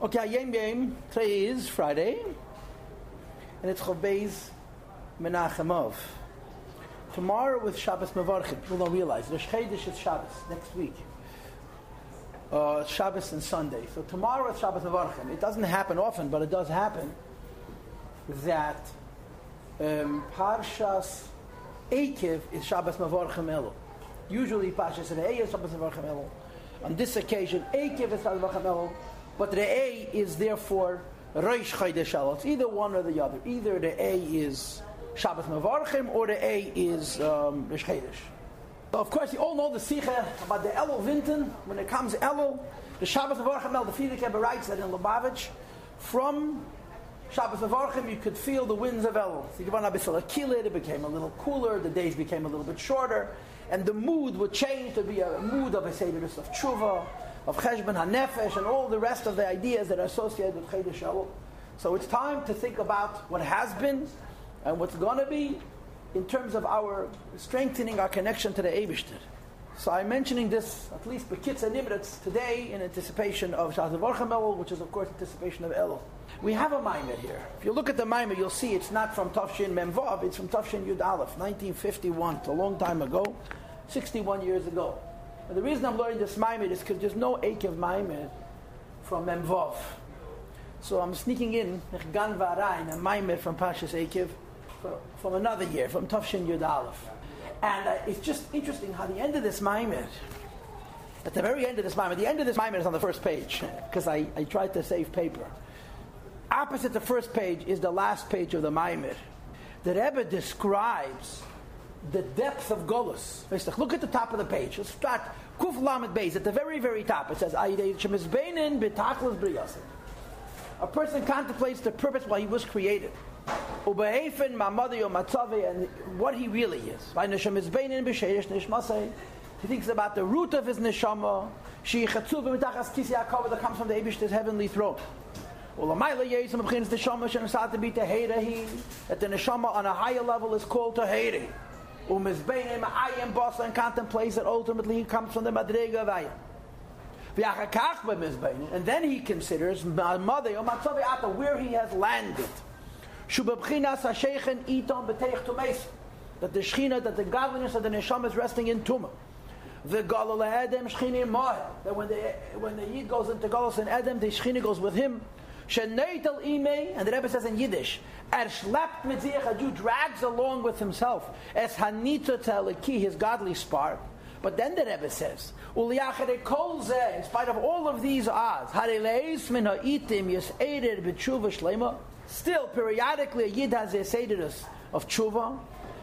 Okay, Yom Yom. Today is Friday, and it's Chavbeiz Menachemov. Tomorrow with Shabbos Mevarchim. People don't realize Rosh Chodesh is Shabbos next week. Uh, Shabbos and Sunday. So tomorrow is Shabbos Mevarchim. It doesn't happen often, but it does happen that um, Parshas Ekev is Shabbos Mevarchim Elul. Usually Parshas Re'eh is Shabbos Mevarchim Elul. On this occasion, Ekev is Shabbos Mevarchim Elul, but the A is therefore Rosh Chodesh Elul. Either one or the other. Either the A is Shabbat Mevarchim or the A is um, Rosh Chodesh. Of course, you all know the Sikha about the Elul Vinton. When it comes Elul, the Shabbat Mevarchim the Frierdiker writes that in Lubavitch, from Shabbos Mevarchim, you could feel the winds of Elul. It became a little cooler, the days became a little bit shorter, and the mood would change to be a mood of a Sederis of Tshuva, of Cheshbon HaNefesh, and all the rest of the ideas that are associated with Chedesh Elul. So it's time to think about what has been and what's going to be in terms of our strengthening our connection to the Eibishter. So I'm mentioning this at least Bekitz and Nimritz today in anticipation of Shabbos Mevarchim Elul, which is of course anticipation of Elul. We have a Maimer here. If you look at the Maimer, you'll see it's not from Tafshin Memvav, it's from Tafshin Yud Aleph, 1951. It's a long time ago, 61 years ago. And the reason I'm learning this Maimer is because there's no Akev Maimer from Memvav. So I'm sneaking in Gan Varain, a Maimer from Pashas Akev from another year, from Tafshin Yud Aleph. And uh, it's just interesting how the end of this Maimer, at the very end of this Maimer, the end of this Maimer is on the first page, because I, I tried to save paper. Opposite the first page is the last page of the Maimer. The Rebbe describes the depth of Golos. Look at the top of the page. Let's start Kuf Lamed Beis at the very, very top. It says, A person contemplates the purpose why he was created. And what he really is. He thinks about the root of his neshama. She chatzuv b'mitachas kisi hakavod that comes from the Eibushter's heavenly throne. Ulamayla yezim b'chinas neshama shenasat to be teherehi. That the neshama on a higher level is called tehere. Umizbeinim ayim boss and contemplates that ultimately he comes from the madrega of ayim. And then he considers where he has landed. That the Shechina, that the godliness of the Neshama is resting in Tumah. The Galal Edem Shechini Moed. That when the when the Yid goes into Galus and Edem, the Shechina goes with him. Sheneitel and the Rebbe says in Yiddish, Er schleppt mit sich, a Jew drags along with himself, es hanita teleki, his godly spark. But then the Rebbe says, Uliyachere kol in spite of all of these odds, hareleis min ha'itim yis'eder b'tshuva shlema, Still, periodically, a Yid has a Sederus of Tshuva.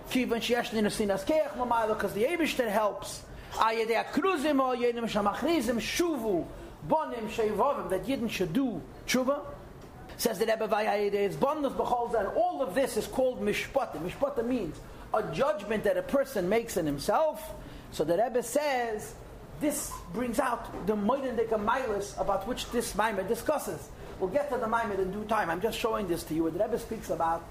Kivan Sheshnin Asinas Keach Mamayla, because the Abishter helps. Ayedei Akruzim or Yedim Shamachrizim Shuvu Bonim Sheivovim, that Yidden should do Tshuva. Says the Rebbe Vayayedei, it's Bonus Becholza, and all of this is called Mishpata. Mishpata means a judgment that a person makes in himself. So the Rebbe says, this brings out the Moiden Milas about which this Maimah discusses. We'll get to the Maimon in due time. I'm just showing this to you. The Rebbe speaks about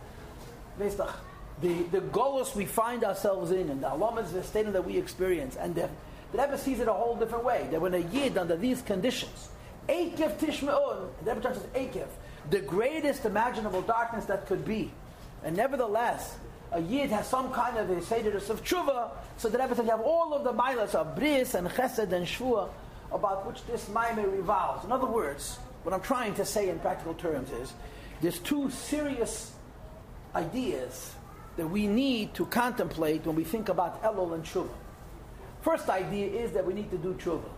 the, the goals we find ourselves in and the alamas, the state that we experience. And the, the Rebbe sees it a whole different way. That when a Yid under these conditions, Ekev Tishme'un, the Rebbe says Ekev, the greatest imaginable darkness that could be. And nevertheless, a Yid has some kind of a Sederis of Tshuva, so the Rebbe says you have all of the milas of Bris and Chesed and Shvua about which this Maimah revolves. In other words, what I'm trying to say in practical terms is there's two serious ideas that we need to contemplate when we think about Elul and Tshuva. First idea is that we need to do Tshuva.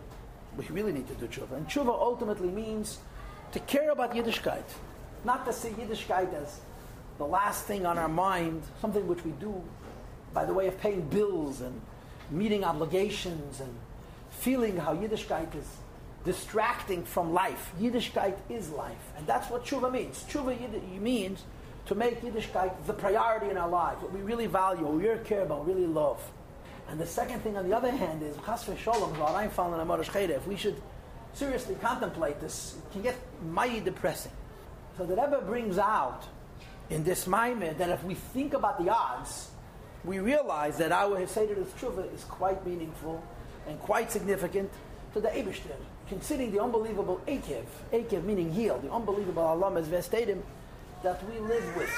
We really need to do Tshuva. And Tshuva ultimately means to care about Yiddishkeit. Not to see Yiddishkeit as the last thing on our mind, something which we do by the way of paying bills and meeting obligations and feeling how Yiddishkeit is distracting from life. Yiddishkeit is life. And that's what tshuva means. Tshuva means to make Yiddishkeit the priority in our lives, what we really value, what we really care about, really love. And the second thing, on the other hand, is if we should seriously contemplate this, it can get mighty depressing. So the Rebbe brings out in this Maimon that if we think about the odds, we realize that our Heseder Tshuva is quite meaningful and quite significant to the Eibishter considering the unbelievable Akev, Akev meaning heel, the unbelievable Alamas Vestadim that we live with.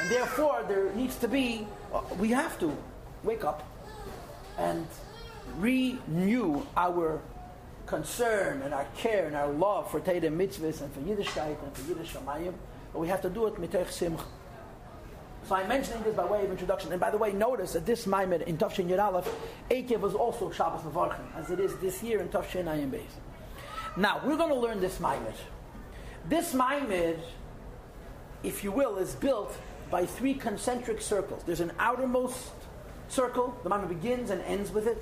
And therefore, there needs to be, uh, we have to wake up and renew our concern and our care and our love for Teda mitzvahs and for Yiddishkeit and for Yiddish Shamayim. But we have to do it mitoch simcha. So I'm mentioning this by way of introduction. And by the way, notice that this Maimed in Tafshin Yud Aleph, was also Shabbos Mevarchim, as it is this year in Tafshin Ayim Beis. Now, we're going to learn this Maimed. This Maimed, if you will, is built by three concentric circles. There's an outermost circle, the Maimed begins and ends with it.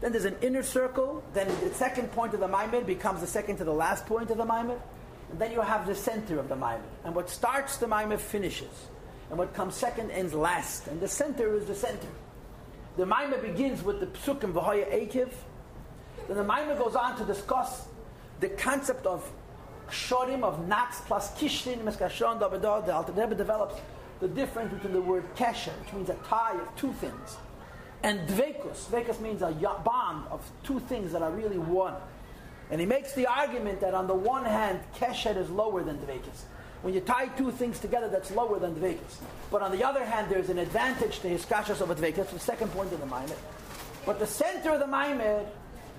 Then there's an inner circle, then the second point of the Maimed becomes the second to the last point of the Maimed. And then you have the center of the Maimed. And what starts the Maimed finishes and what comes second ends last. And the center is the center. The Maimah begins with the Psukim V'hoya Ekev. Then the Maimah goes on to discuss the concept of Shorim, of Nats plus Kishin, Meskashon, Dabadah. The Alter Rebbe develops the difference between the word Kesher, which means a tie of two things, and Dvekus. Dvekus means a bond of two things that are really one. And he makes the argument that on the one hand, keshet is lower than Dvekus. When you tie two things together, that's lower than Dvekas. But on the other hand, there's an advantage to his kashas of a Dvekas. That's the second point of the Maimed. But the center of the Maimed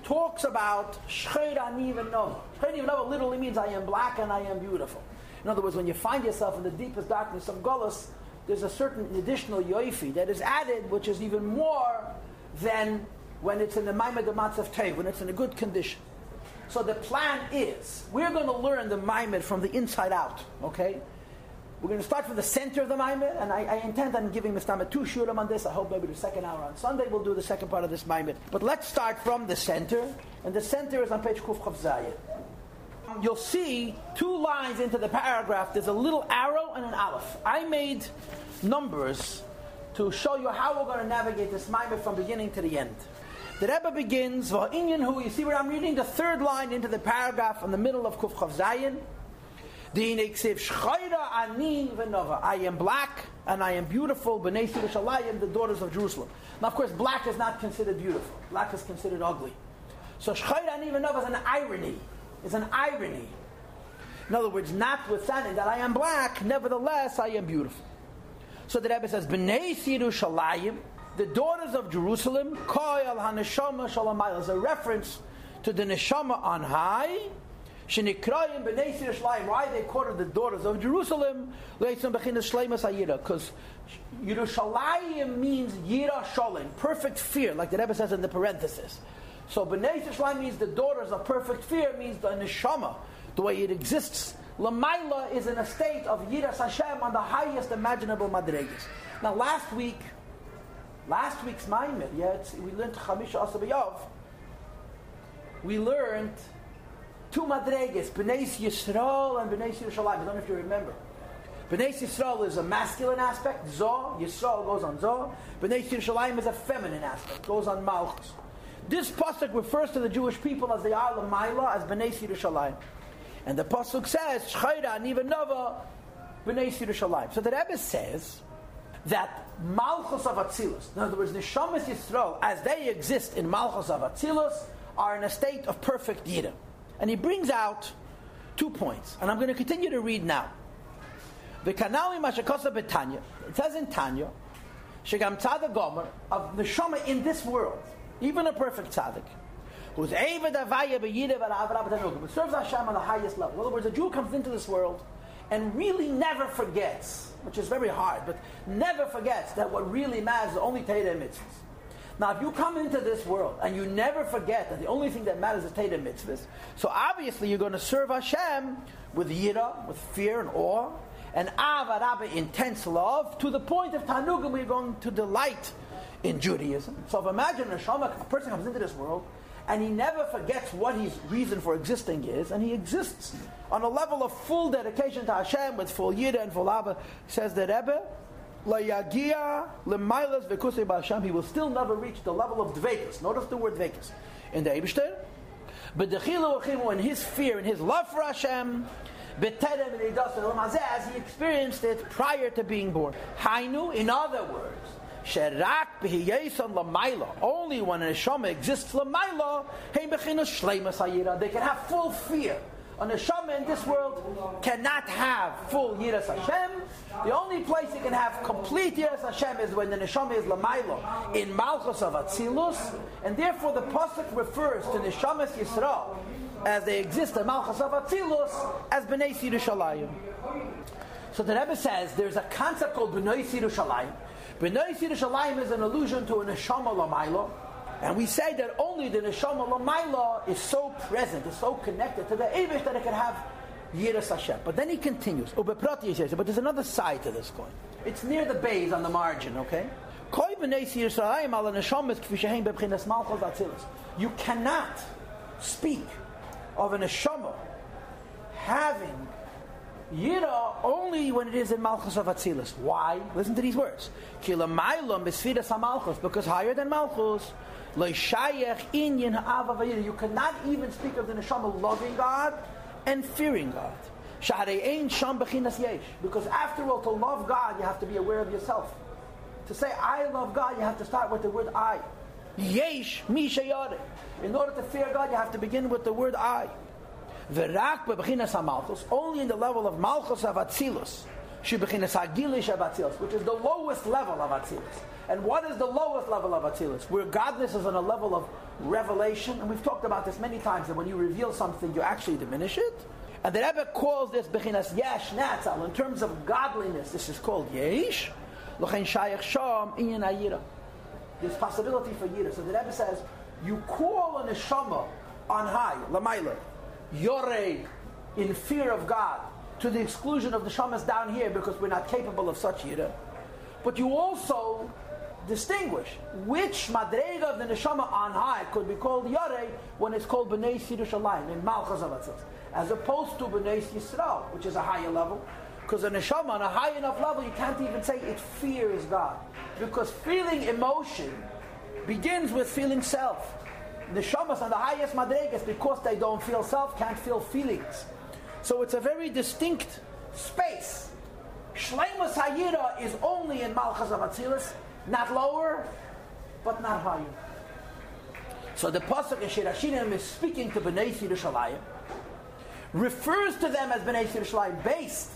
talks about Shcheir Aniv Nova. Shcheir Nova literally means I am black and I am beautiful. In other words, when you find yourself in the deepest darkness of Golas, there's a certain additional yoifi that is added, which is even more than when it's in the Maimed of Matzav Tev, when it's in a good condition. So the plan is we're going to learn the Maimed from the inside out. Okay, we're going to start from the center of the Maimed, and I, I intend on giving Mr. two shurim on this. I hope maybe the second hour on Sunday we'll do the second part of this Maimed. But let's start from the center, and the center is on page Kuf Chav. You'll see two lines into the paragraph. There's a little arrow and an aleph. I made numbers to show you how we're going to navigate this Maimed from beginning to the end. The Rebbe begins, Va'inyan who, you see where I'm reading the third line into the paragraph in the middle of Kuf Chav Zayin. I am black and I am beautiful, B'nai Yerushalayim, the daughters of Jerusalem. Now, of course, black is not considered beautiful. Black is considered ugly. So Shchayra Ani V'nova is an irony. It's an irony. In other words, notwithstanding that I am black, nevertheless I am beautiful. So the Rebbe says, B'nai Yerushalayim, the daughters of Jerusalem, Koyal HaNeshama Shalamayla, is a reference to the Neshama on high. Shenikrayim b'nei Yerushalayim. Why they called the daughters of Jerusalem? Leitzim bechinas shleimas hayira. Because Yerushalayim means yira shalim, perfect fear, like the Rebbe says in the parenthesis. So b'nei Yerushalayim means the daughters of perfect fear, means the neshama, the way it exists. Lamaila is in a state of yiras Hashem on the highest imaginable madregas. Now, last week Last week's Maimed, yeah, we learned Chamisha Asabayov. We learned two madreges, B'nai Yisrael and B'nai Yerushalayim. I don't know if you remember. B'nai Yisrael is a masculine aspect, Zoh. Yisrael goes on Zoh. B'nai Yerushalayim is a feminine aspect, goes on Malchus. This pasuk refers to the Jewish people as they are Lamaila, as B'nai Yerushalayim. And the pasuk says, Shchayra Niva Nova B'nai Yerushalayim. So the Rebbe says, that Malchus of Atzilus, in other words, Neshamas Yisrael, as they exist in Malchus of Atzilus, are in a state of perfect Yidam. And he brings out two points, and I'm going to continue to read now. The Kanali Mashakosa Betanya, it says in Tanya, Shagam Tzaddik Gomer, of Neshama in this world, even a perfect Tzaddik, who's Eved Avaya B'Yidah V'Avrab serves Hashem on the highest level. In other words, a Jew comes into this world and really never forgets which is very hard, but never forgets that what really matters is only Torah mitzvahs. Now, if you come into this world and you never forget that the only thing that matters is Torah mitzvahs, so obviously you're going to serve Hashem with yira, with fear and awe, and avarabba, intense love, to the point of tanugim, we're going to delight in Judaism. So if imagine a, shama, a person comes into this world and he never forgets what his reason for existing is, and he exists on a level of full dedication to Hashem with full yida and full abba, says the Rebbe, Layagia lemailas v'kusei b'Hashem, he will still never reach the level of dvekas. Notice the word dvekas in the Eibishter. But the and his fear and his love for Hashem, as he experienced it prior to being born. Hainu, in other words, Sherak b'hiyeson lamaila. Only when an neshama exists lamaila, hein bechinas shleimas hayira. They can have full fear. A neshama in this world cannot have full yiras Hashem. The only place it can have complete yiras Hashem is when the neshama is lamaila in malchus of atzilus, and therefore the pasuk refers to neshamas Yisrael as they exist in malchus of atzilus as bnei Yerushalayim. So the Rebbe says there's a concept called bnei Yerushalayim. Bnei Yerushalayim is an allusion to a neshama lamaila. And we say that only the neshama lamaila is so present, is so connected to the Abish that it can have Yiras Hashem. But then he continues, Ubeprati says, but there's another side to this coin. It's near the base on the margin, okay? You cannot speak of an neshama having Yira only when it is in Malchus of Atzilus. Why? Listen to these words. Because higher than Malchus, Leishayech inyan ha'ava you cannot even speak of the neshama loving God and fearing God. Because after all, to love God, you have to be aware of yourself. To say I love God, you have to start with the word I. Yesh In order to fear God, you have to begin with the word I. Only in the level of Malchus of Atzilus. Which is the lowest level of Atzilus. And what is the lowest level of Atzilus? Where godness is on a level of revelation. And we've talked about this many times, that when you reveal something, you actually diminish it. And the Rebbe calls this Bechinas Yesh Natzal. In terms of godliness, this is called Yesh. L'chein Shayach Sham Inyan Ayira. There's possibility for Yira. So the Rebbe says, you call a neshama on high, Lamaila, Yore, in fear of God, to the exclusion of the shamas down here because we're not capable of such Yira. But you also distinguish which madrega of the neshama on high could be called Yare when it's called Bnei Yerushalayim in Malchus as opposed to Bnei Yisrael, which is a higher level. Because a neshama on a high enough level, you can't even say it fears God. Because feeling emotion begins with feeling self. The shamas on the highest madregas, because they don't feel self, can't feel feelings. So it's a very distinct space. Shleimus Hayira is only in Malchus of Atzilus, not lower, but not higher. So the pasuk in Shir Hashirim is speaking to Bnei Yerushalayim, refers to them as Bnei Yerushalayim based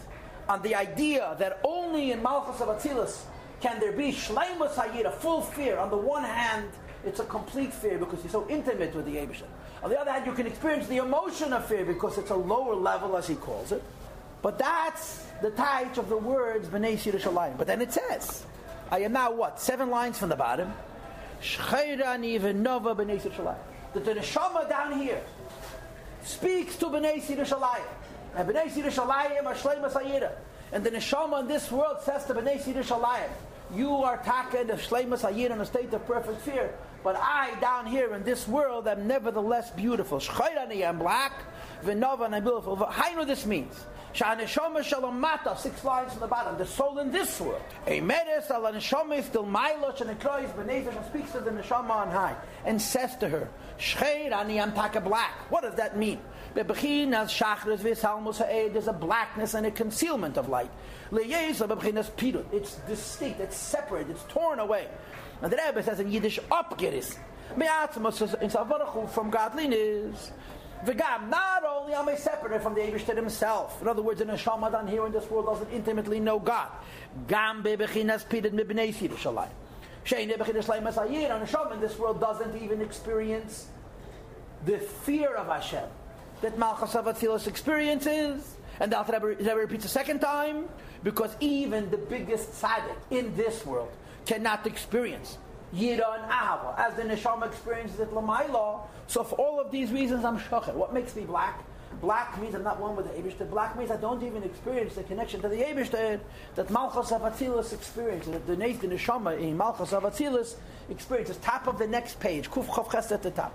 on the idea that only in Malchus of Atzilus can there be Shleimus Hayira, full fear. On the one hand, it's a complete fear because you're so intimate with the Abishah. On the other hand, you can experience the emotion of fear because it's a lower level, as he calls it. But that's the taich of the words Bnei Yerushalayim. But then it says, I am now what? Seven lines from the bottom. Shchairani v'nova b'nei Yerushalayim. That the neshama down here speaks to b'nei Yerushalayim. And b'nei Yerushalayim are hayira. And the neshama in this world says to b'nei Yerushalayim, you are taken of shleimas hayira in a state of perfect fear. But I, down here in this world, am nevertheless beautiful. Shchairani, I'm black. V'nova, I'm beautiful. How know this means? Sha'aneshama shalamata, six lines from the bottom. The soul in this world. A meres ala neshama is still mailosh and ekrois b'nefish and speaks to the neshama on high and says to her, Shcheir ani amtaka black. What does that mean? There's a blackness and a concealment of light. It's distinct. It's separate. It's torn away. And the Rebbe says in Yiddish. Me'atzmos from godliness. V'gam, not only am I separated from the Eibishter himself. In other words, neshama down here in this world doesn't intimately know God. Gam bebechinas mibnei Yerushalayim. Shein bebechinas leim esayir. An neshama in this world doesn't even experience the fear of Hashem that Malchus Avatzilos experiences. And the Alter Rebbe repeats a second time because even the biggest tzaddik in this world cannot experience Yira and Ahava, as the Neshama experiences it Lamaila. So for all of these reasons, I'm Shochet. What makes me black? Black means I'm not one with the Abishter. Black means I don't even experience the connection to the Abishter that Malchus of experiences, that the Nathan Neshama in Malchus of experiences. Top of the next page, Kuf Chav at the top.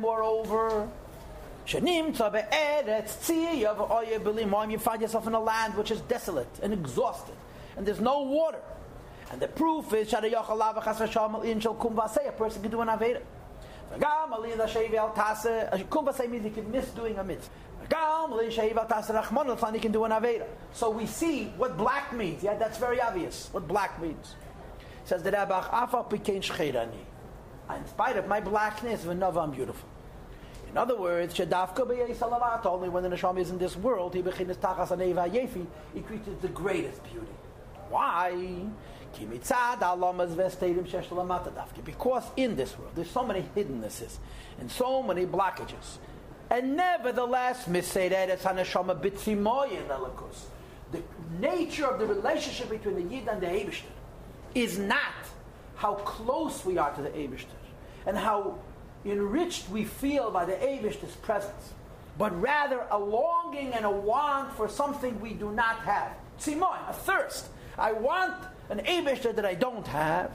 Moreover, You find yourself in a land which is desolate and exhausted, and there's no water. And the proof is a person can do an Aveda. Kumbasei means he can miss doing a mitzvah. So we see what black means. Yeah, that's very obvious what black means. Says the Rebbe, Afal Pikein Shcherani. In spite of my blackness, V'nova, I'm beautiful. In other words, Shadafka B'Yesalavat, only when the Neshama is in this world, he Tachas Aneva Yefi, he creates the greatest beauty. Why? Because in this world, there's so many hiddennesses and so many blockages. And nevertheless, the nature of the relationship between the Yid and the Eibishter is not how close we are to the Eibishter and how enriched we feel by the Eibishter's presence, but rather a longing and a want for something we do not have. Simoy, a thirst. I want an Eibishter that I don't have.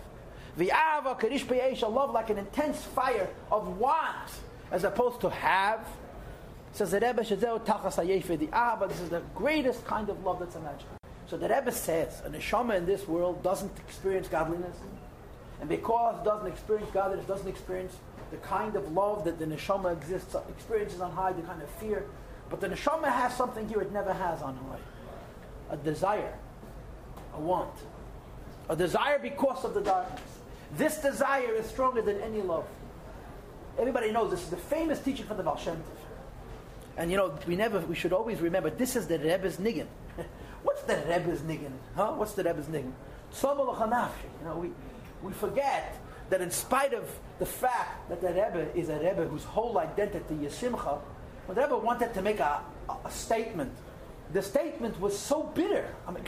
The Ava Kadish a love like an intense fire of want as opposed to have. Says the Rebbe Shazeo Tachas the Ava, this is the greatest kind of love that's imagined. So the Rebbe says, a neshama in this world doesn't experience godliness, and because it doesn't experience godliness, doesn't experience the kind of love that the neshama exists, experiences on high, the kind of fear. But the neshama has something here it never has on high. A desire, a want. A desire because of the darkness. This desire is stronger than any love. Everybody knows this is the famous teaching from the Baal Shem Tov. And you know, we never, we should always remember, this is the Rebbe's niggin. What's the Rebbe's niggin? Huh? What's the Rebbe's niggin? You know, we, we forget that in spite of the fact that the Rebbe is a Rebbe whose whole identity is Simcha, when the Rebbe wanted to make a, a, a statement, the statement was so bitter. I mean,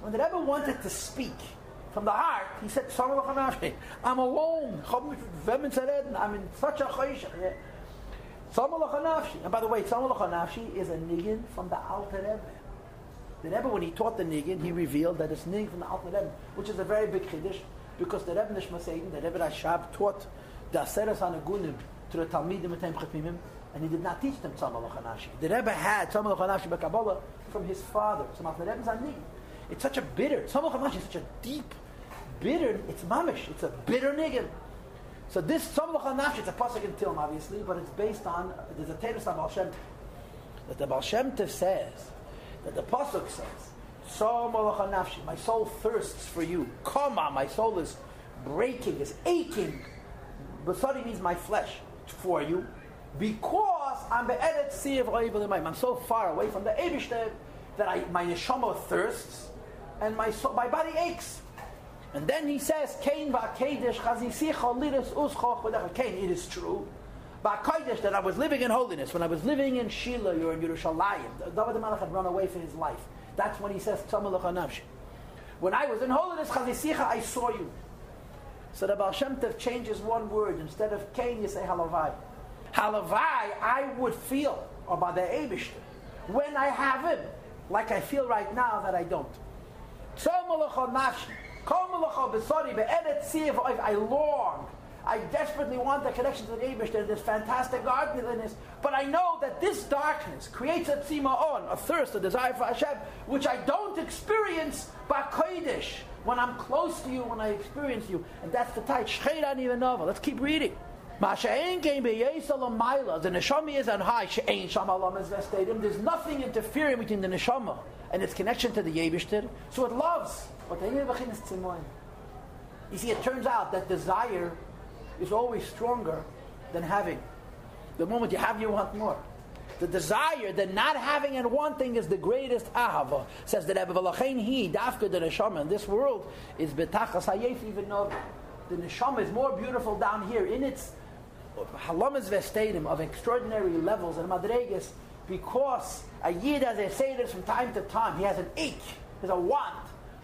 when the Rebbe wanted to speak from the heart, he said, I'm alone. I'm in such a chayshah. And by the way, is a niggin from the Alter Rebbe. The Rebbe, when he taught the niggin, he revealed that it's niggin from the Alter Rebbe, which is a very big chiddush, because the Rebbe Nishma Seiden, the Rebbe Rashab, taught the Aseres Anagunim to the Talmidim and Chachmimim, and he did not teach them Tzamah Lachanashi. The Rebbe had Tzamah Lachanashi by Kabbalah from his father. So the Rebbe's on niggin. It's such a bitter, Tzamah Lachanashi is such a deep, bitter, it's mamish, it's a bitter niggin. So this Tzamah Lachanashi, it's a pasuk in Tilm, obviously, but it's based on, there's a Teres Baal Shem that the Baal Shem Tov says, that the pasuk says, my soul thirsts for you. Kama, my soul is breaking, is aching. Basari means my flesh for you, because I'm be'edet sea of I'm so far away from the Eibushter that I, my neshama thirsts and my soul, my body aches. And then he says, Kain va'kedesh chazisicha liris uschoch Kain, it is true Ba'kodesh, that I was living in holiness, when I was living in Shiloh or in Yerushalayim, David the Malach had run away for his life. That's when he says, When I was in holiness, Chazisicha, I saw you. So the Baal Shem Tov changes one word. Instead of Cain, you say Halavai. Halavai, I would feel, or by the Abishter, when I have him, like I feel right now that I don't. I long I desperately want the connection to the Eibush, this fantastic godliness, but I know that this darkness creates a tzima'on, a thirst, a desire for Hashem, which I don't experience by Kodesh, when I'm close to you, when I experience you. And that's the title, Shcheira Nivanova. Let's keep reading. The neshama is on high. There's nothing interfering between the neshama and its connection to the Eibishter. So it loves. You see, it turns out that desire is always stronger than having. The moment you have, you want more. The desire, the not having and wanting is the greatest ahava. Says the Rebbe V'lachein he dafka the neshama in this world is betachas hayef even though the neshama is more beautiful down here in its halamas vestadim of extraordinary levels and madregas because a yid as I say this from time to time he has an ache, has a want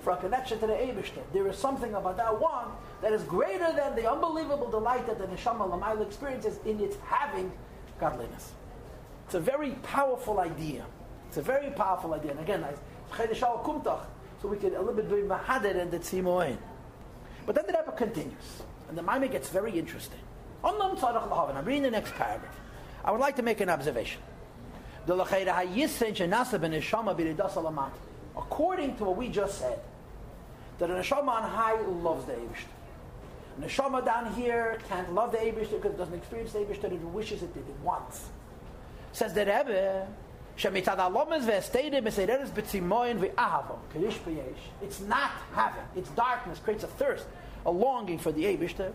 for a connection to the Eibishter. There is something about that want that is greater than the unbelievable delight that the Neshama Lamaila experiences in its having godliness. It's a very powerful idea. It's a very powerful idea. And again, so we can a little bit do Mahadir and the Tzimoin. But then the Rebbe continues. And the Maimah gets very interesting. I'm reading the next paragraph. I would like to make an observation. According to what we just said, that the neshama on high loves the Eibushter Neshama down here can't love the Eibushter because it doesn't experience the Eibushter, it wishes it did, it wants. Says the Rebbe, שמצד הלומס והסתירים מסיירס בצימוין ואהבו, קדיש ביש. It's not having. It's darkness creates a thirst, a longing for the Eibishter.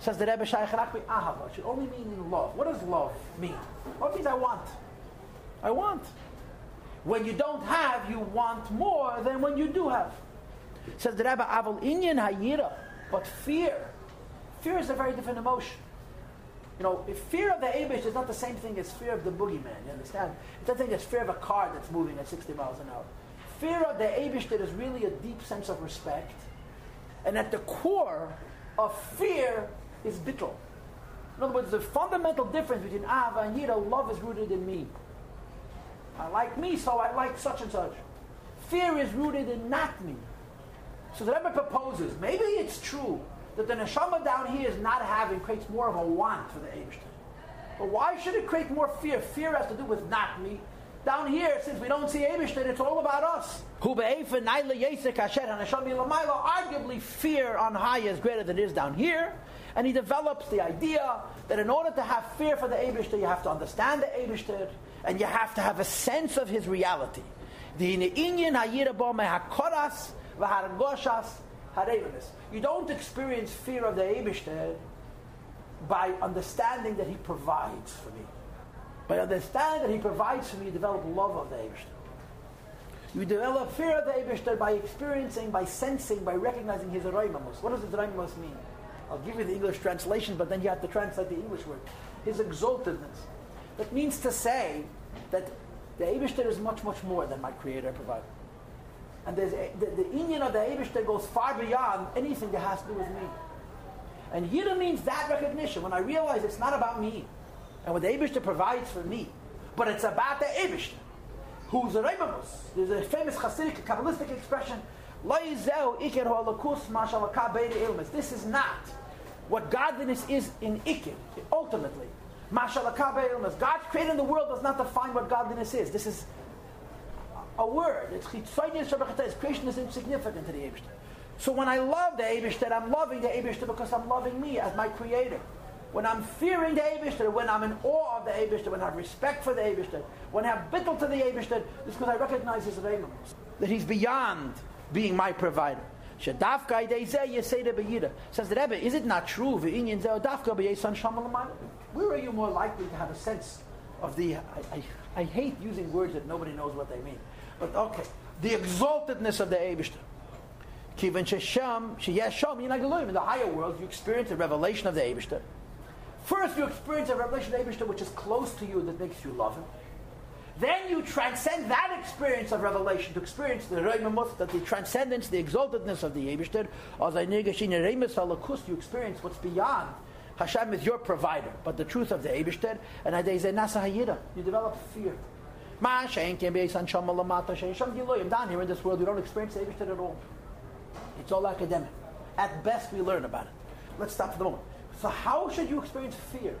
Says the Rebbe Shaykh Rakbi Ahava. It should only mean in love. What does love mean? Love means I want. I want. When you don't have, you want more than when you do have. Says the Rebbe Aval Inyan Hayira. But fear, fear is a very different emotion. You know, fear of the Abish is not the same thing as fear of the boogeyman, you understand? It's not the same as fear of a car that's moving at 60 miles an hour. Fear of the Abish that is really a deep sense of respect. And at the core of fear is bittul. In other words, the fundamental difference between Ava and Yira, love is rooted in me. I like me, so I like such and such. Fear is rooted in not me. So the Rebbe proposes, maybe it's true that the neshama down here is not having creates more of a want for the Eibishter. But why should it create more fear? Fear has to do with not me. Down here, since we don't see Eibishter, it's all about us. Arguably, fear on high is greater than it is down here. And he develops the idea that in order to have fear for the Eibishter, you have to understand the Eibishter, and you have to have a sense of his reality. The inyan hakoras v'hargoshas you don't experience fear of the Eibishter by understanding that he provides for me. By understanding that he provides for me, you develop love of the Eibishter. You develop fear of the Eibishter by experiencing, by sensing, by recognizing his Araymamus. What does his Araymamus mean? I'll give you the English translation, but then you have to translate the English word. His exaltedness. That means to say that the Eibishter is much, much more than my Creator provider. And the, the union of the Eibush goes far beyond anything that has to do with me. And Yira means that recognition. When I realize it's not about me and what the Eibush provides for me, but it's about the Eibush, who's a Rebamus. There's a famous Hasidic, Kabbalistic expression, this is not what godliness is in Ikir, ultimately. God's creating the world does not define what godliness is. This is a word. It's chitzonius Creation is insignificant to the Eibushter. So when I love the Eibushter, I'm loving the Eibushter because I'm loving me as my creator. When I'm fearing the Eibushter, when I'm in awe of the Eibushter, when I have respect for the Eibushter, when I have bittul to the Eibushter, it's because I recognize his reimus, that he's beyond being my provider. Says the Rebbe, is it not true? Where are you more likely to have a sense of the. I, I, I hate using words that nobody knows what they mean. But okay, the exaltedness of the Eibishter. Kivan shesham sheyesham yinagaluyim. In the higher world, you experience the revelation of the Eibishter. First, you experience a revelation of the Eibishter which is close to you that makes you love him. Then you transcend that experience of revelation to experience the Reimamuth, that the transcendence, the exaltedness of the Eibishter. You experience what's beyond. Hashem is your provider, but the truth of the Eibishter, and you develop fear. Down here in this world, we don't experience the at all. It's all academic. At best, we learn about it. Let's stop for the moment. So, how should you experience fear?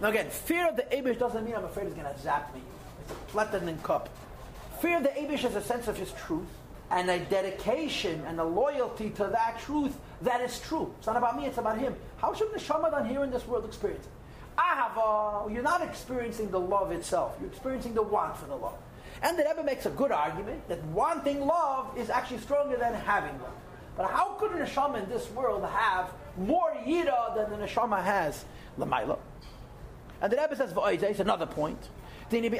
Now, again, fear of the Abish doesn't mean I'm afraid it's going to zap me. It's a platinum cup. Fear of the Abish is a sense of his truth and a dedication and a loyalty to that truth that is true. It's not about me, it's about him. How should the Shamadan here in this world experience it? Ahava, uh, you're not experiencing the love itself. You're experiencing the want for the love. And the Rebbe makes a good argument that wanting love is actually stronger than having love. But how could a neshama in this world have more yira than the neshama has lamaila? And the Rebbe says, it's another point. To love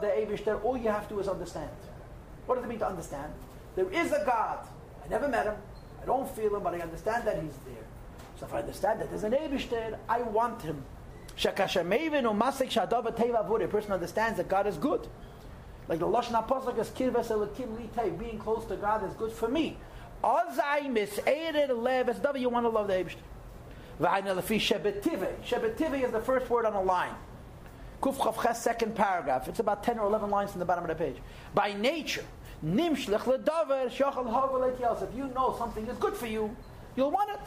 the Abishter, all you have to is understand. What does it mean to understand? There is a God. I never met him. I don't feel him, but I understand that he's there. So if I understand that there's an Eibishter, I want him. A person understands that God is good. Like the Lashon Apostle is kirves being close to God is good for me. You want to love the Eibishter. Shebetive Shebetive is the first word on the line. Kuf Ches, second paragraph. It's about 10 or 11 lines from the bottom of the page. By nature, nimshlech ledaver shachal If you know something is good for you, you'll want it.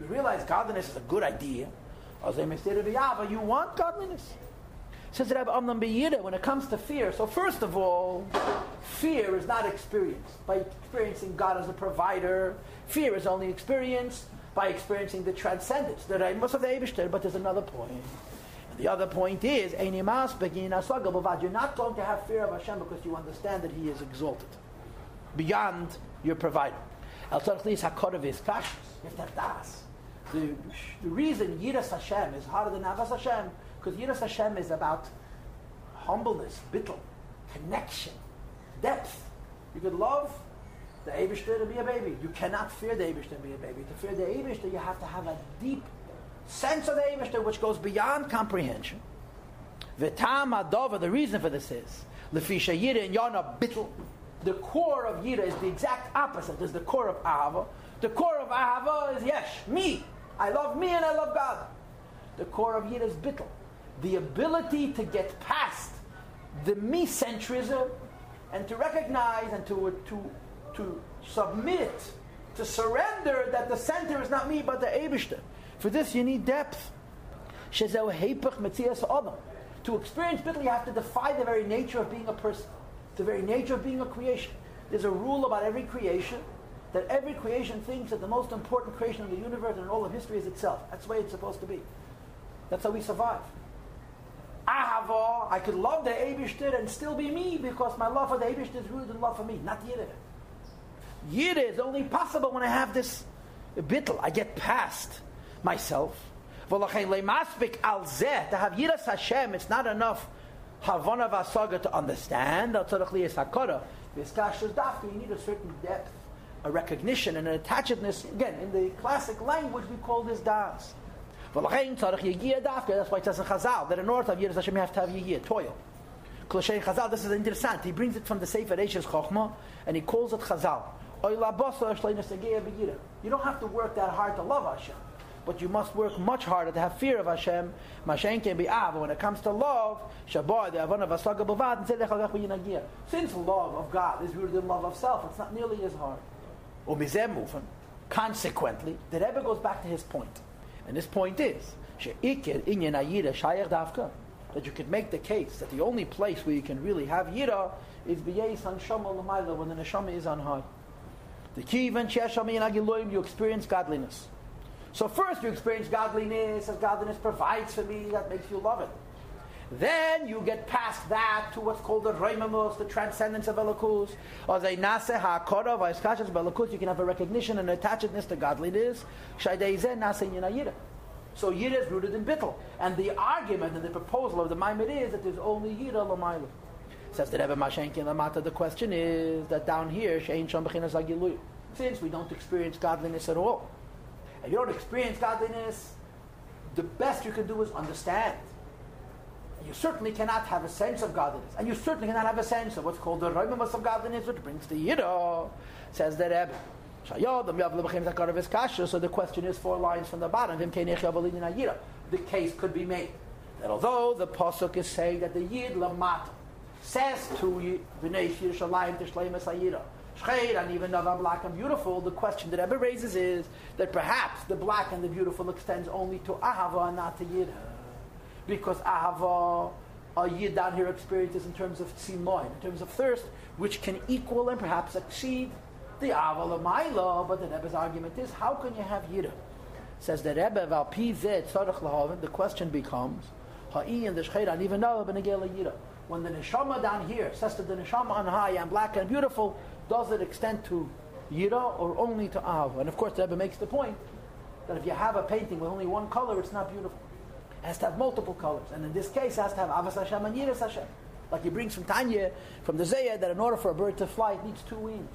You realize godliness is a good idea. You want godliness. Says Rabbi Amnon Beyida, when it comes to fear, so first of all, fear is not experienced by experiencing God as a provider. Fear is only experienced by experiencing the transcendence, the Reimus of the Eibishter, but there's another point. And the other point is, you're not going to have fear of Hashem because you understand that He is exalted beyond your provider. El is Hakorav is Kashas. You have to have das. The, the reason Yiras Hashem is harder than Avas Hashem, because Yiras Hashem is about humbleness, bittel, connection, depth. You could love the Abishter to be a baby. You cannot fear the Abishter to be a baby. To fear the Abishter, you have to have a deep sense of the Abishter which goes beyond comprehension. V'tam adova, the reason for this is, Lefisha Yira and Yana Bittel. The core of Yira is the exact opposite, is the core of Ahava. The core of Ahava is Yesh, me. I love me and I love God. The core of Yira is Bittel. The ability to get past the me centrism and to recognize and to, to, to submit, to surrender that the center is not me but the Abishter. For this you need depth. To experience bittul, you have to defy the very nature of being a person, the very nature of being a creation. There's a rule about every creation that every creation thinks that the most important creation in the universe and all of history is itself. That's the way it's supposed to be. That's how we survive. Ahava, I could love the Eibishter and still be me because my love for the Eibishter is rooted in love for me, not Yireh. Yireh is only possible when I have this bittel. I get past myself. To have Yiras Hashem, it's not enough Havana Vasaga to understand. This Kashas Dafka, you need a certain depth, a recognition, and an attachedness. Again, in the classic language, we call this das. That's why it says in Chazal that in order to have Yiras Hashem, you have to have Yigiyah, toil. Kloshay Chazal, this is interesting. He brings it from the Sefer Reishis Chochmah, and he calls it Chazal. You don't have to work that hard to love Hashem, but you must work much harder to have fear of Hashem. Mashen can be av. When it comes to love, Since love of God is rooted in love of self, it's not nearly as hard. Consequently, the Rebbe goes back to his point. And this point is that you could make the case that the only place where you can really have yira is b'yeis hanshama l'mayla when the neshama is on high. The key event you experience godliness. So first you experience godliness as godliness provides for me that makes you love it. Then you get past that to what's called the Reimamus, the transcendence of Elokus. Or the Nase HaKorav, Aiskashas Belokus, you can have a recognition and attachedness to godliness. Yinayira. So Yira is rooted in Bittel. And the argument and the proposal of the Maimid is that there's only Yira Lamayla. Says the Rebbe Mashenkin Lamata, the question is that down here, Shein Shom Bechinas Since we don't experience godliness at all. If you don't experience godliness, the best you can do is understand you certainly cannot have a sense of godliness. And you certainly cannot have a sense of what's called the Roimamus of godliness, which brings the Yiddo, says the Rebbe. So the question is four lines from the bottom. The case could be made that although the Pasuk is saying that the Yid Lamata says to B'nai Yerushalayim Tishleim Esayira, and even I'm black and beautiful, the question that Rebbe raises is that perhaps the black and the beautiful extends only to Ahava and not to Yiddah because ahava, a yid down here experiences in terms of tzimoin, in terms of thirst, which can equal and perhaps exceed the aval of my law. But the Rebbe's argument is, how can you have yira? Says the Rebbe, val the question becomes, ha'i and the shcheira, even though yira. When the neshama down here says to the neshama on high, I'm black and beautiful, does it extend to yira or only to ahava? And of course, the Rebbe makes the point that if you have a painting with only one color, it's not beautiful It has to have multiple colors. And in this case, it has to have Avas Hashem and Yiras Hashem. Like he brings from Tanya, from the Zayah, that in order for a bird to fly, it needs two wings.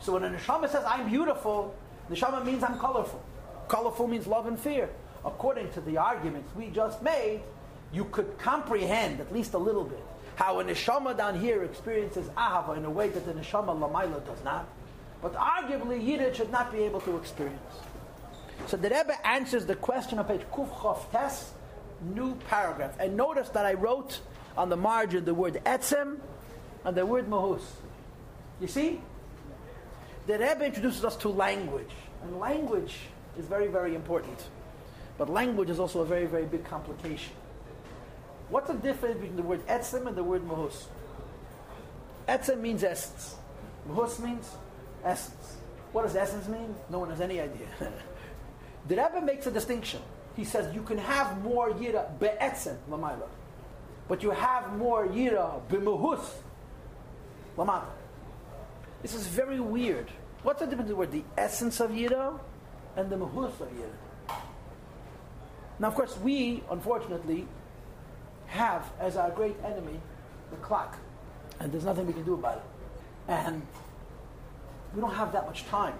So when a neshama says, I'm beautiful, neshama means I'm colorful. Colorful means love and fear. According to the arguments we just made, you could comprehend at least a little bit how a neshama down here experiences ahava in a way that the neshama lamaila does not. But arguably, Yiddish should not be able to experience. So the Rebbe answers the question on page Kuf Chof Tes, new paragraph. And notice that I wrote on the margin the word etzem and the word mahus. You see? The Rebbe introduces us to language. And language is very, very important. But language is also a very, very big complication. What's the difference between the word etzem and the word mahus? Etzem means essence. Mahus means essence. What does essence mean? No one has any idea. The Rebbe makes a distinction. He says you can have more yira be'etzen lamayla, but you have more yira b'muhus lamata. This is very weird. What's the difference between the essence of yira and the muhus of yira? Now, of course, we unfortunately have as our great enemy the clock, and there's nothing we can do about it. And we don't have that much time.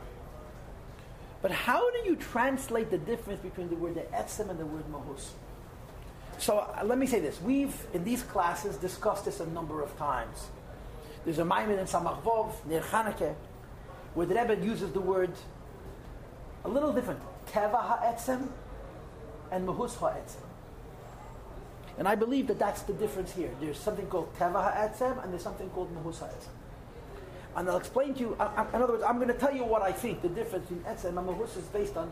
But how do you translate the difference between the word etzem and the word mahus? So uh, let me say this. We've, in these classes, discussed this a number of times. There's a Maimon in Samach Vov, near Chanukah, where the Rebbe uses the word a little different. Teva ha'etzem and mahus ha'etzem. And I believe that that's the difference here. There's something called teva ha'etzem and there's something called mahus. And I'll explain to you, I, I, in other words, I'm going to tell you what I think the difference between Etzem and Mahus is based on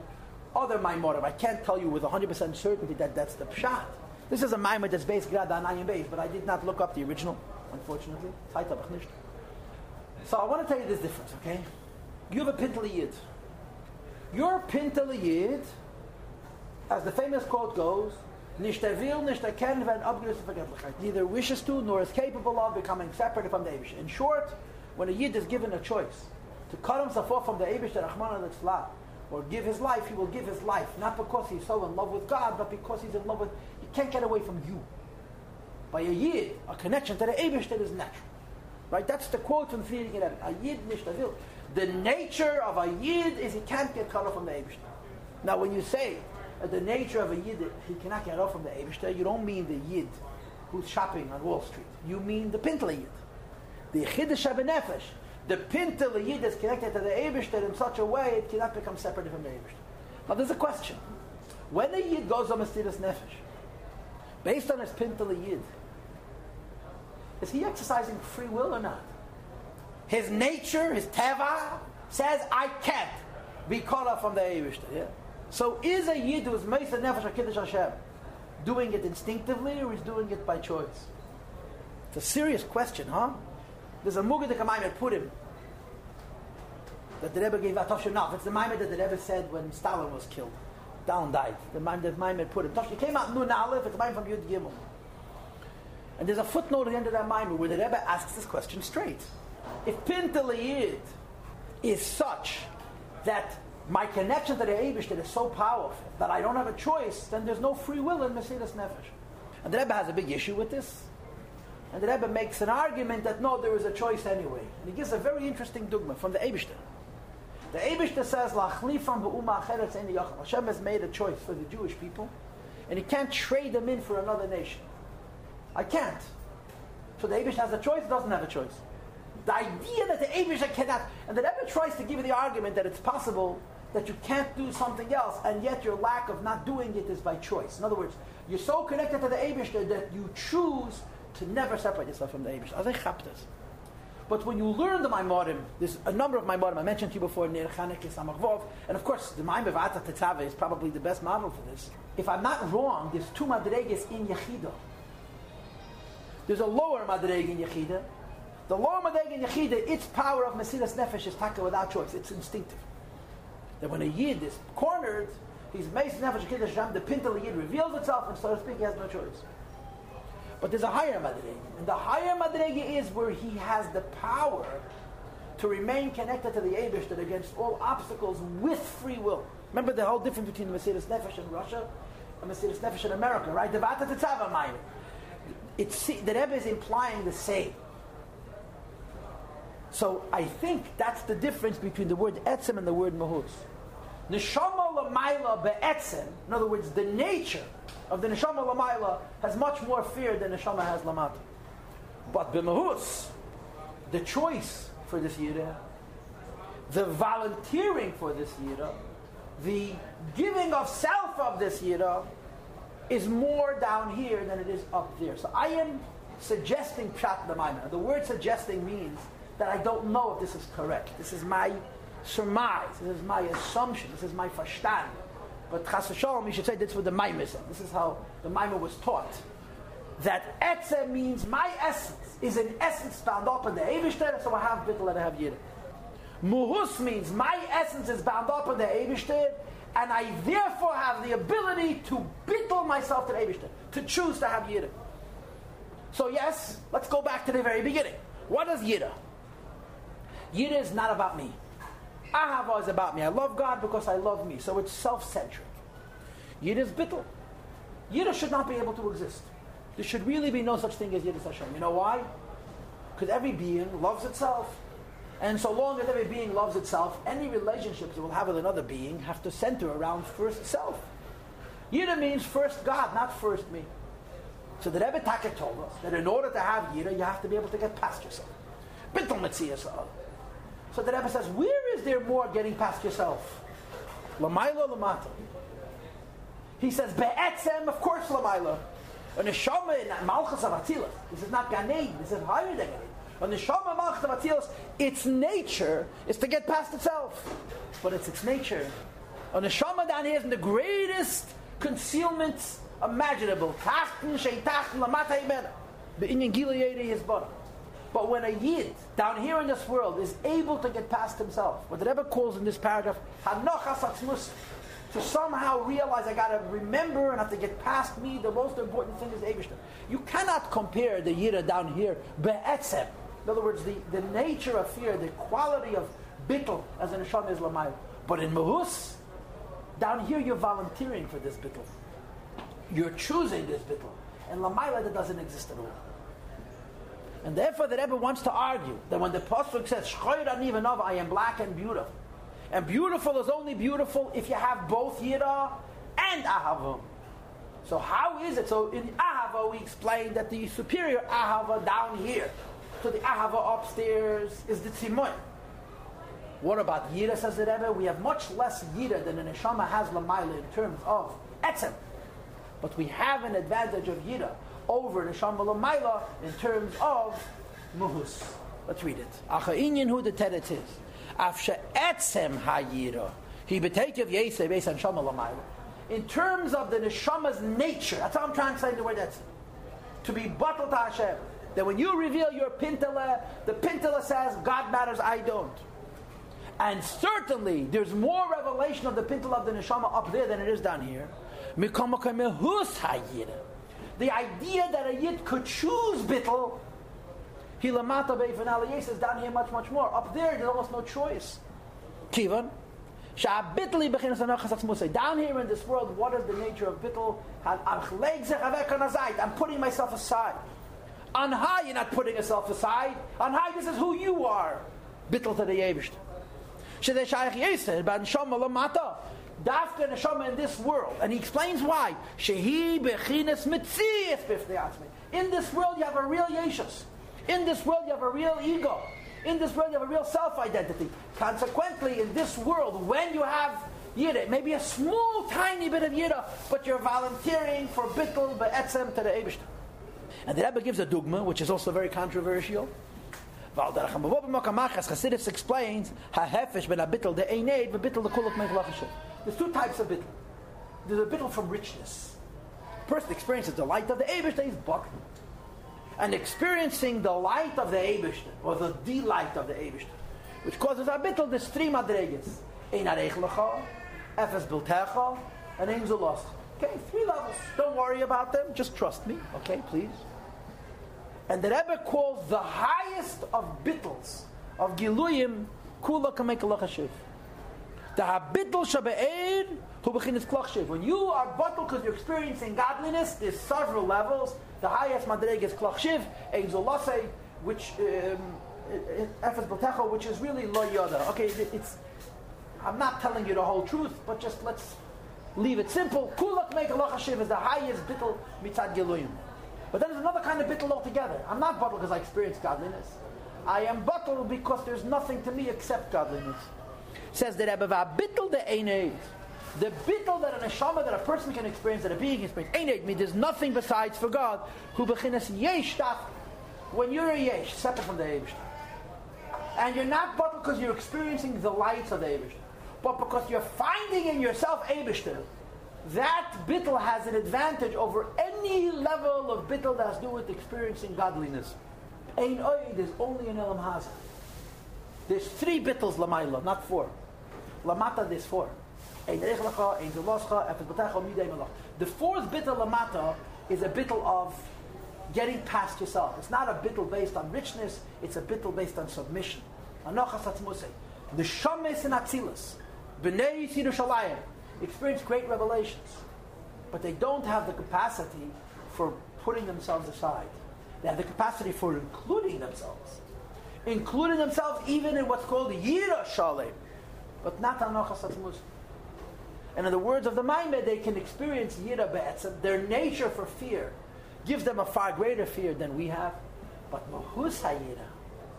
other Maimorim. I can't tell you with 100% certainty that that's the Pshat. This is a Maimor that's based on Ayin Beis, but I did not look up the original, unfortunately. So I want to tell you this difference, okay? You have a Pintel Yid. Your Pintel Yid, as the famous quote goes, nicht er will, nicht er kann, wenn Vergeblichkeit. Neither wishes to nor is capable of becoming separate from the Eivish. In short, when a Yid is given a choice to cut himself off from the Abish Rahman al or give his life, he will give his life, not because he's so in love with God, but because he's in love with, he can't get away from you. By a Yid, a connection to the Abish that is natural. Right? That's the quote from Friedrich in A Yid nishtavil. The nature of a Yid is he can't get cut off from the Abish. Now when you say Uh, the nature of a Yid, he cannot get off from the Abish, you don't mean the Yid who's shopping on Wall Street. You mean the Pintla Yid. The Chiddush Nefesh, the Pintel Yid is connected to the Eibishter in such a way it cannot become separate from the Eibishter. Now there's a question. When a Yid goes on Mesiras Nefesh, based on his Pintel Yid, is he exercising free will or not? His nature, his teva, says, I can't be cut off from the Eibishter. Yeah? So is a Yid who is Mesiras Nefesh Kiddush Hashem doing it instinctively or is doing it by choice? It's a serious question, huh? There's a Mugad Kamayim put him that the Rebbe gave out Tavshinaf. It's the Maimed that the Rebbe said when Stalin was killed. Stalin died. The Maimed that Maimed put him. It came out Nun Aleph, it's Maimed from Yud Gimel. And there's a footnote at the end of that Maimed where the Rebbe asks this question straight. If Pinteliyid is such that my connection to the Abish is so powerful that I don't have a choice, then there's no free will in Mesiras Nefesh. And the Rebbe has a big issue with this. And the Rebbe makes an argument that no, there is a choice anyway. And he gives a very interesting dogma from the Eibishter. The Eibishter says, Lachlifam be'uma acheretz en yachal. Hashem has made a choice for the Jewish people, and he can't trade them in for another nation. I can't. So the Eibishter has a choice, doesn't have a choice. The idea that the Eibishter cannot, and the Rebbe tries to give the argument that it's possible that you can't do something else, and yet your lack of not doing it is by choice. In other words, you're so connected to the Eibishter that you choose to never separate yourself from the Abish. But when you learn the Maimorim, there's a number of Maimorim, I mentioned to you before, Ner Samachvov, and of course, the Maim Bevata Tetzave is probably the best model for this. If I'm not wrong, there's two Madreges in Yechida. There's a lower Madreg in Yechida. The lower Madreg in Yechida, its power of Mesiras Nefesh is taka without choice. It's instinctive. That when a Yid is cornered, he's Mesiras Nefesh Kiddush the Pintel Yid reveals itself, and so to speak, he has no choice. But there's a higher madrega. And the higher madrega is where he has the power to remain connected to the Eibishter against all obstacles with free will. Remember the whole difference between the Mesiras Nefesh in Russia and Mesiras Nefesh in America, right? The V'Atah Tetzaveh Mayim. It's, the Rebbe is implying the same. So I think that's the difference between the word etzem and the word mahus. Neshama lamaila be'etzem, in other words, the nature of the neshama lamaila has much more fear than neshama has lamata. But b'mahus, the choice for this yira, the volunteering for this yira, the giving of self of this yira, is more down here than it is up there. So I am suggesting pshat b'maimah. The word suggesting means that I don't know if this is correct. This is my surmise. This is my assumption. This is my verstand. But Chas Shalom, you should say this with the Maimism. This is how the Maimah was taught. That Etze means my essence is an essence bound up in the Eibishter, so I have Bittel and I have Yiddish. Muhus means my essence is bound up in the Eibishter, And I therefore have the ability to bittle myself to the Eibishter, to choose to have Yira. So yes, let's go back to the very beginning. What is Yira? Yira is not about me. Ahava is about me. I love God because I love me. So it's self-centric. Yira is bittul. Yira should not be able to exist. There should really be no such thing as Yira Hashem. You know why? Because every being loves itself. And so long as every being loves itself, any relationships it will have with another being have to center around first self. Yira means first God, not first me. So the Rebbe Taka told us that in order to have Yira, you have to be able to get past yourself. Bittul So the Rebbe says, where is there more getting past yourself? Lamaila lamata. He says, be'etzem, of course lamaila. A neshama in malchus of Atzilus. This is not Ganein. This is higher than Ganein. A neshama malchus of Atzilus, its nature is to get past itself. But it's its nature. And a neshama down here is in the greatest concealment imaginable. Tachten, sheitachten, lamata imena. The Inyan Gilead is bottom. But when a Yid down here in this world is able to get past himself, what the Rebbe calls in this paragraph, Hanochas to somehow realize I got to remember and have to get past me. The most important thing is Eibishter. You cannot compare the Yira down here be'etzem. In other words, the, the nature of fear, the quality of bittel as an Neshama is. But in Mahus, down here you're volunteering for this bittel. You're choosing this bittel. And Lamayla that doesn't exist at all. And therefore the Rebbe wants to argue that when the Pasuk says, I am black and beautiful, and beautiful is only beautiful if you have both Yira and Ahava. So how is it? So in Ahava we explained that the superior Ahava down here, to the Ahava upstairs is the Tzimoy. What about Yira, says the Rebbe? We have much less Yira than an Neshama has Lamaila in terms of Etzem. But we have an advantage of Yira over Neshama Lamaila in terms of Muhus. Let's read it. Acha who the teretz is. Afsha etzem hayira. He betekev yesei based on shama lamayla. In terms of the neshama's nature, that's how I'm translating the word etzem. To be bottled to Hashem. That when you reveal your pintele, the pintele says, God matters, I don't. And certainly, there's more revelation of the pintel of the neshama up there than it is down here. The idea that a yid could choose bittel Hilamata be'ifan is down here much, much more. Up there, there's almost no choice. Kivan. Down here in this world, what is the nature of bittel? I'm putting myself aside. On high, you're not putting yourself aside. On high, this is who you are. Bittel to the Yevisht. Dafka neshama in this world, and he explains why. Shehi bechines In this world, you have a real Yeshus. In this world, you have a real ego. In this world, you have a real self identity. Consequently, in this world, when you have Yira, maybe a small, tiny bit of Yira, but you're volunteering for Bittel Be'etzem to the Eibishter. And the Rebbe gives a dogma, which is also very controversial. Chassidus explains, There's two types of bittel. There's a bittel from richness. Person experiences the light of the he's bucked and experiencing the light of the Eibishter, or the delight of the Eibishter, which causes a bit of the three madreges. Ein areichlecha, efes biltecha, and ein zulos. Okay, three levels. Don't worry about them, just trust me, okay, please. And the Rebbe calls the highest of bittles, of giluyim, kula kamekalachashiv. The. When you are bottled because you're experiencing godliness, there's several levels. The highest madreg is klachshiv, ein which efes um, which is really lo yoda. Okay, it's. I'm not telling you the whole truth, but just let's leave it simple. Kulak make lachashiv is the highest bittel mitzad giluyim. But then there's another kind of bittel altogether. I'm not bottled because I experience godliness. I am bottled because there's nothing to me except godliness. Says the Rebbe, bittel the einay. The bittel that a neshama that a person can experience, that a being can experience, ain't means there's nothing besides for God. Who bechinas yesh When you're a yesh, separate from the Eibush. And you're not but because you're experiencing the lights of the Eibush, but because you're finding in yourself Eibush. That bittel has an advantage over any level of bittel that has to do with experiencing godliness. Ein oy, there's only an elam There's three bittels lamayla, not four. Lamata, four. The fourth bittel lamata is a bittel of getting past yourself. It's not a bittel based on richness, it's a bittel based on submission. The shames and atzilus, b'nei Yerushalayim, experience great revelations, but they don't have the capacity for putting themselves aside. They have the capacity for including themselves, including themselves even in what's called Yira Shalem, but not Anochas Atzmus. And in the words of the Maimed, they can experience Yira Be'etzim, their nature for fear gives them a far greater fear than we have. But Mahus Hayira,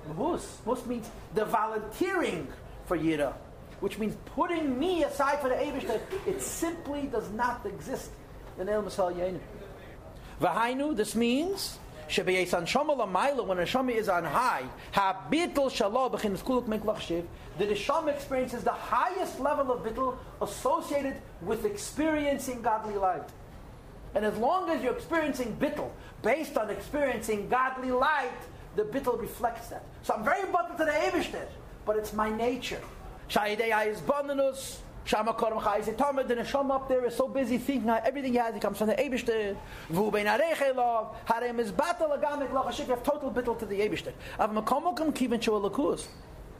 Mahus, Mahus means the volunteering for Yira, which means putting me aside for the Eibishter. It simply does not exist in El Masal Yenim. Vahainu, this means Shebeyes Anshama Lamaila, when a Neshama is on high, Habitul Shalom B'chin Kuluk Meklach Shiv, the Neshama experiences the highest level of Bittul associated with experiencing godly light. And as long as you're experiencing Bittul based on experiencing godly light, the Bittul reflects that. So I'm very button to the Eibishter, but it's my nature. Shayidei is bonus. Shama Koram Chai is Talmud, the Neshama up there is so busy thinking everything he has, he comes from the Eibishter. Vu bein Arechelav, Harem is Batal Hashik, have total bittel to the Eibishter. Av Makomokum Kivin Lakus.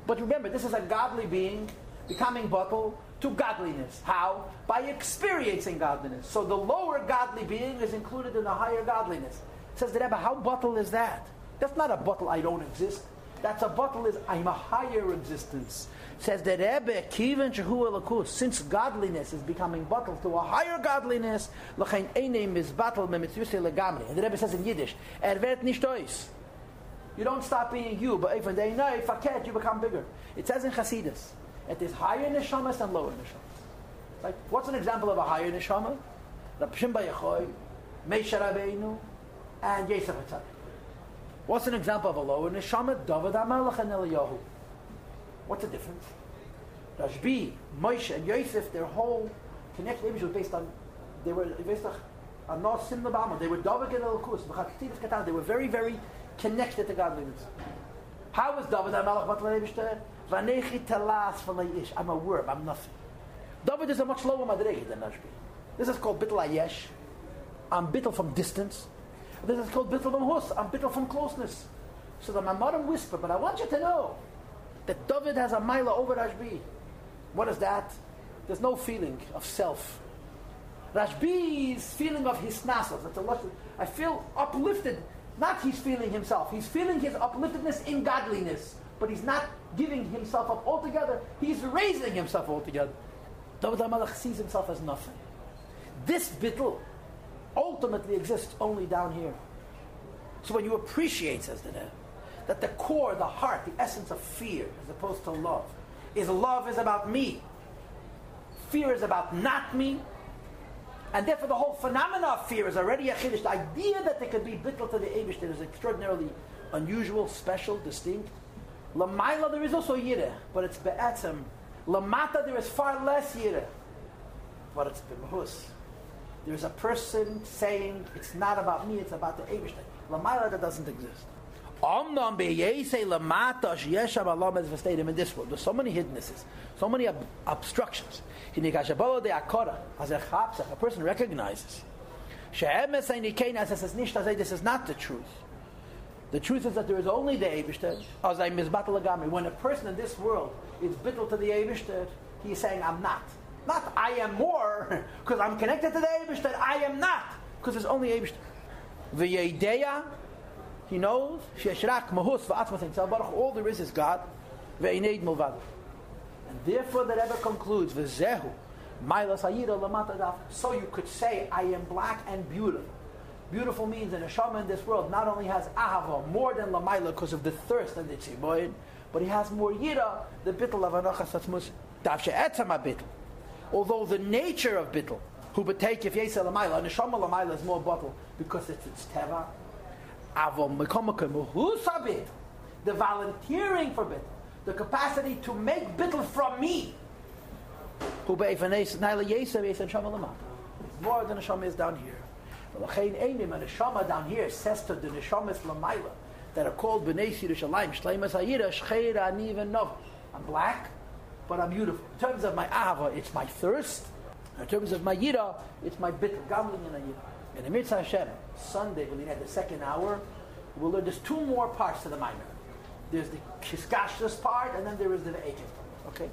But remember, this is a godly being becoming bottle to godliness. How? By experiencing godliness. So the lower godly being is included in the higher godliness. Says the Rebbe, how bottle is that? That's not a bottle I don't exist. That's a bottle is I'm a higher existence. Says the Rebbe, Kivan Shehu since godliness is becoming bottled to a higher godliness, Lachain Einim is battle. And the Rebbe says in Yiddish, Er nicht ois. You don't stop being you, but even they know, can't, you become bigger. It says in Chasidus, it is higher neshamas and lower neshamas. Right? What's an example of a higher neshama? Rab Shimba Yechoy, Moshe Rabbeinu, and Hatzadik. What's an example of a lower neshama? David HaMelech and Eliyahu. What's the difference? Rashbi, Moshe, and Yosef, their whole connection image was based on, they were based on sim They were David and Eliyahu. They were very, very connected to godliness. How was David HaMelech Vanechi telas ish. I'm a worm. I'm nothing. David is a much lower madrege than Rashbi. This is called bittul ayesh. I'm bittul from distance. This is called bittul from hus. I'm bittul from closeness. So that my mother whisper, but I want you to know that David has a mila over Rashbi. What is that? There's no feeling of self. Rashbi's feeling of his nasas. That's a lesson. I feel uplifted. Not he's feeling himself. He's feeling his upliftedness in godliness but he's not giving himself up altogether. He's raising himself altogether. David HaMelech sees himself as nothing. This bittul ultimately exists only down here. So when you appreciate, says the Rebbe, that the core, the heart, the essence of fear, as opposed to love, is love is about me. Fear is about not me. And therefore the whole phenomena of fear is already a chiddush. The idea that there could be bittul to the Abish that is extraordinarily unusual, special, distinct. Lamaila there is also yireh, but it's be'etzem. Lamata there is far less yireh, but it's b'mahus. There's a person saying, it's not about me, it's about the Eibishter. Lamaila that doesn't exist. Omnam be'yesei lamata sheyesham alam as in this world. There's so many hiddennesses, so many ob- obstructions. Hinikashabalo de akora, as a chapsa, a person recognizes. She'em esay nikein as this is not the truth. The truth is that there is only the Eibishter, as I misbattle agami. When a person in this world is bittle to the Eibishter, he is saying, I'm not. Not I am more, because I'm connected to the Eibishter. I am not, because there's only Eibishter. V'yedeya, he knows, sheshrak mahus v'atzma Baruch, all there is is God. V'eineid mulvad. And therefore the Rebbe concludes, v'zehu, mailas hayira lamata So you could say, I am black and beautiful. Beautiful means a neshama in this world not only has ahava more than lamaila because of the thirst and the tziboyin, but he has more yira, the bittel of anachas atzmus, davshe etzama bittel. Although the nature of bittel, who betake if yesa lamaila, neshama lamaila is more bottle because it's its teva. Mekomakim sabit, the volunteering for bittel, the capacity to make bittel from me. Who. More than neshama is down here. L'chein einim, a neshama down here says to the neshamas lamayla that are called b'nei Yerushalayim, shleimas hayira, shcheira aniv and nov. I'm black, but I'm beautiful. In terms of my ahava, it's my thirst. In terms of my yira, it's my bittul, gambling and a yira. In the Mitzvah Hashem, Sunday, when we had the second hour, we'll learn there's two more parts to the minor. There's the kiskashas part, and then there is the agent. Okay?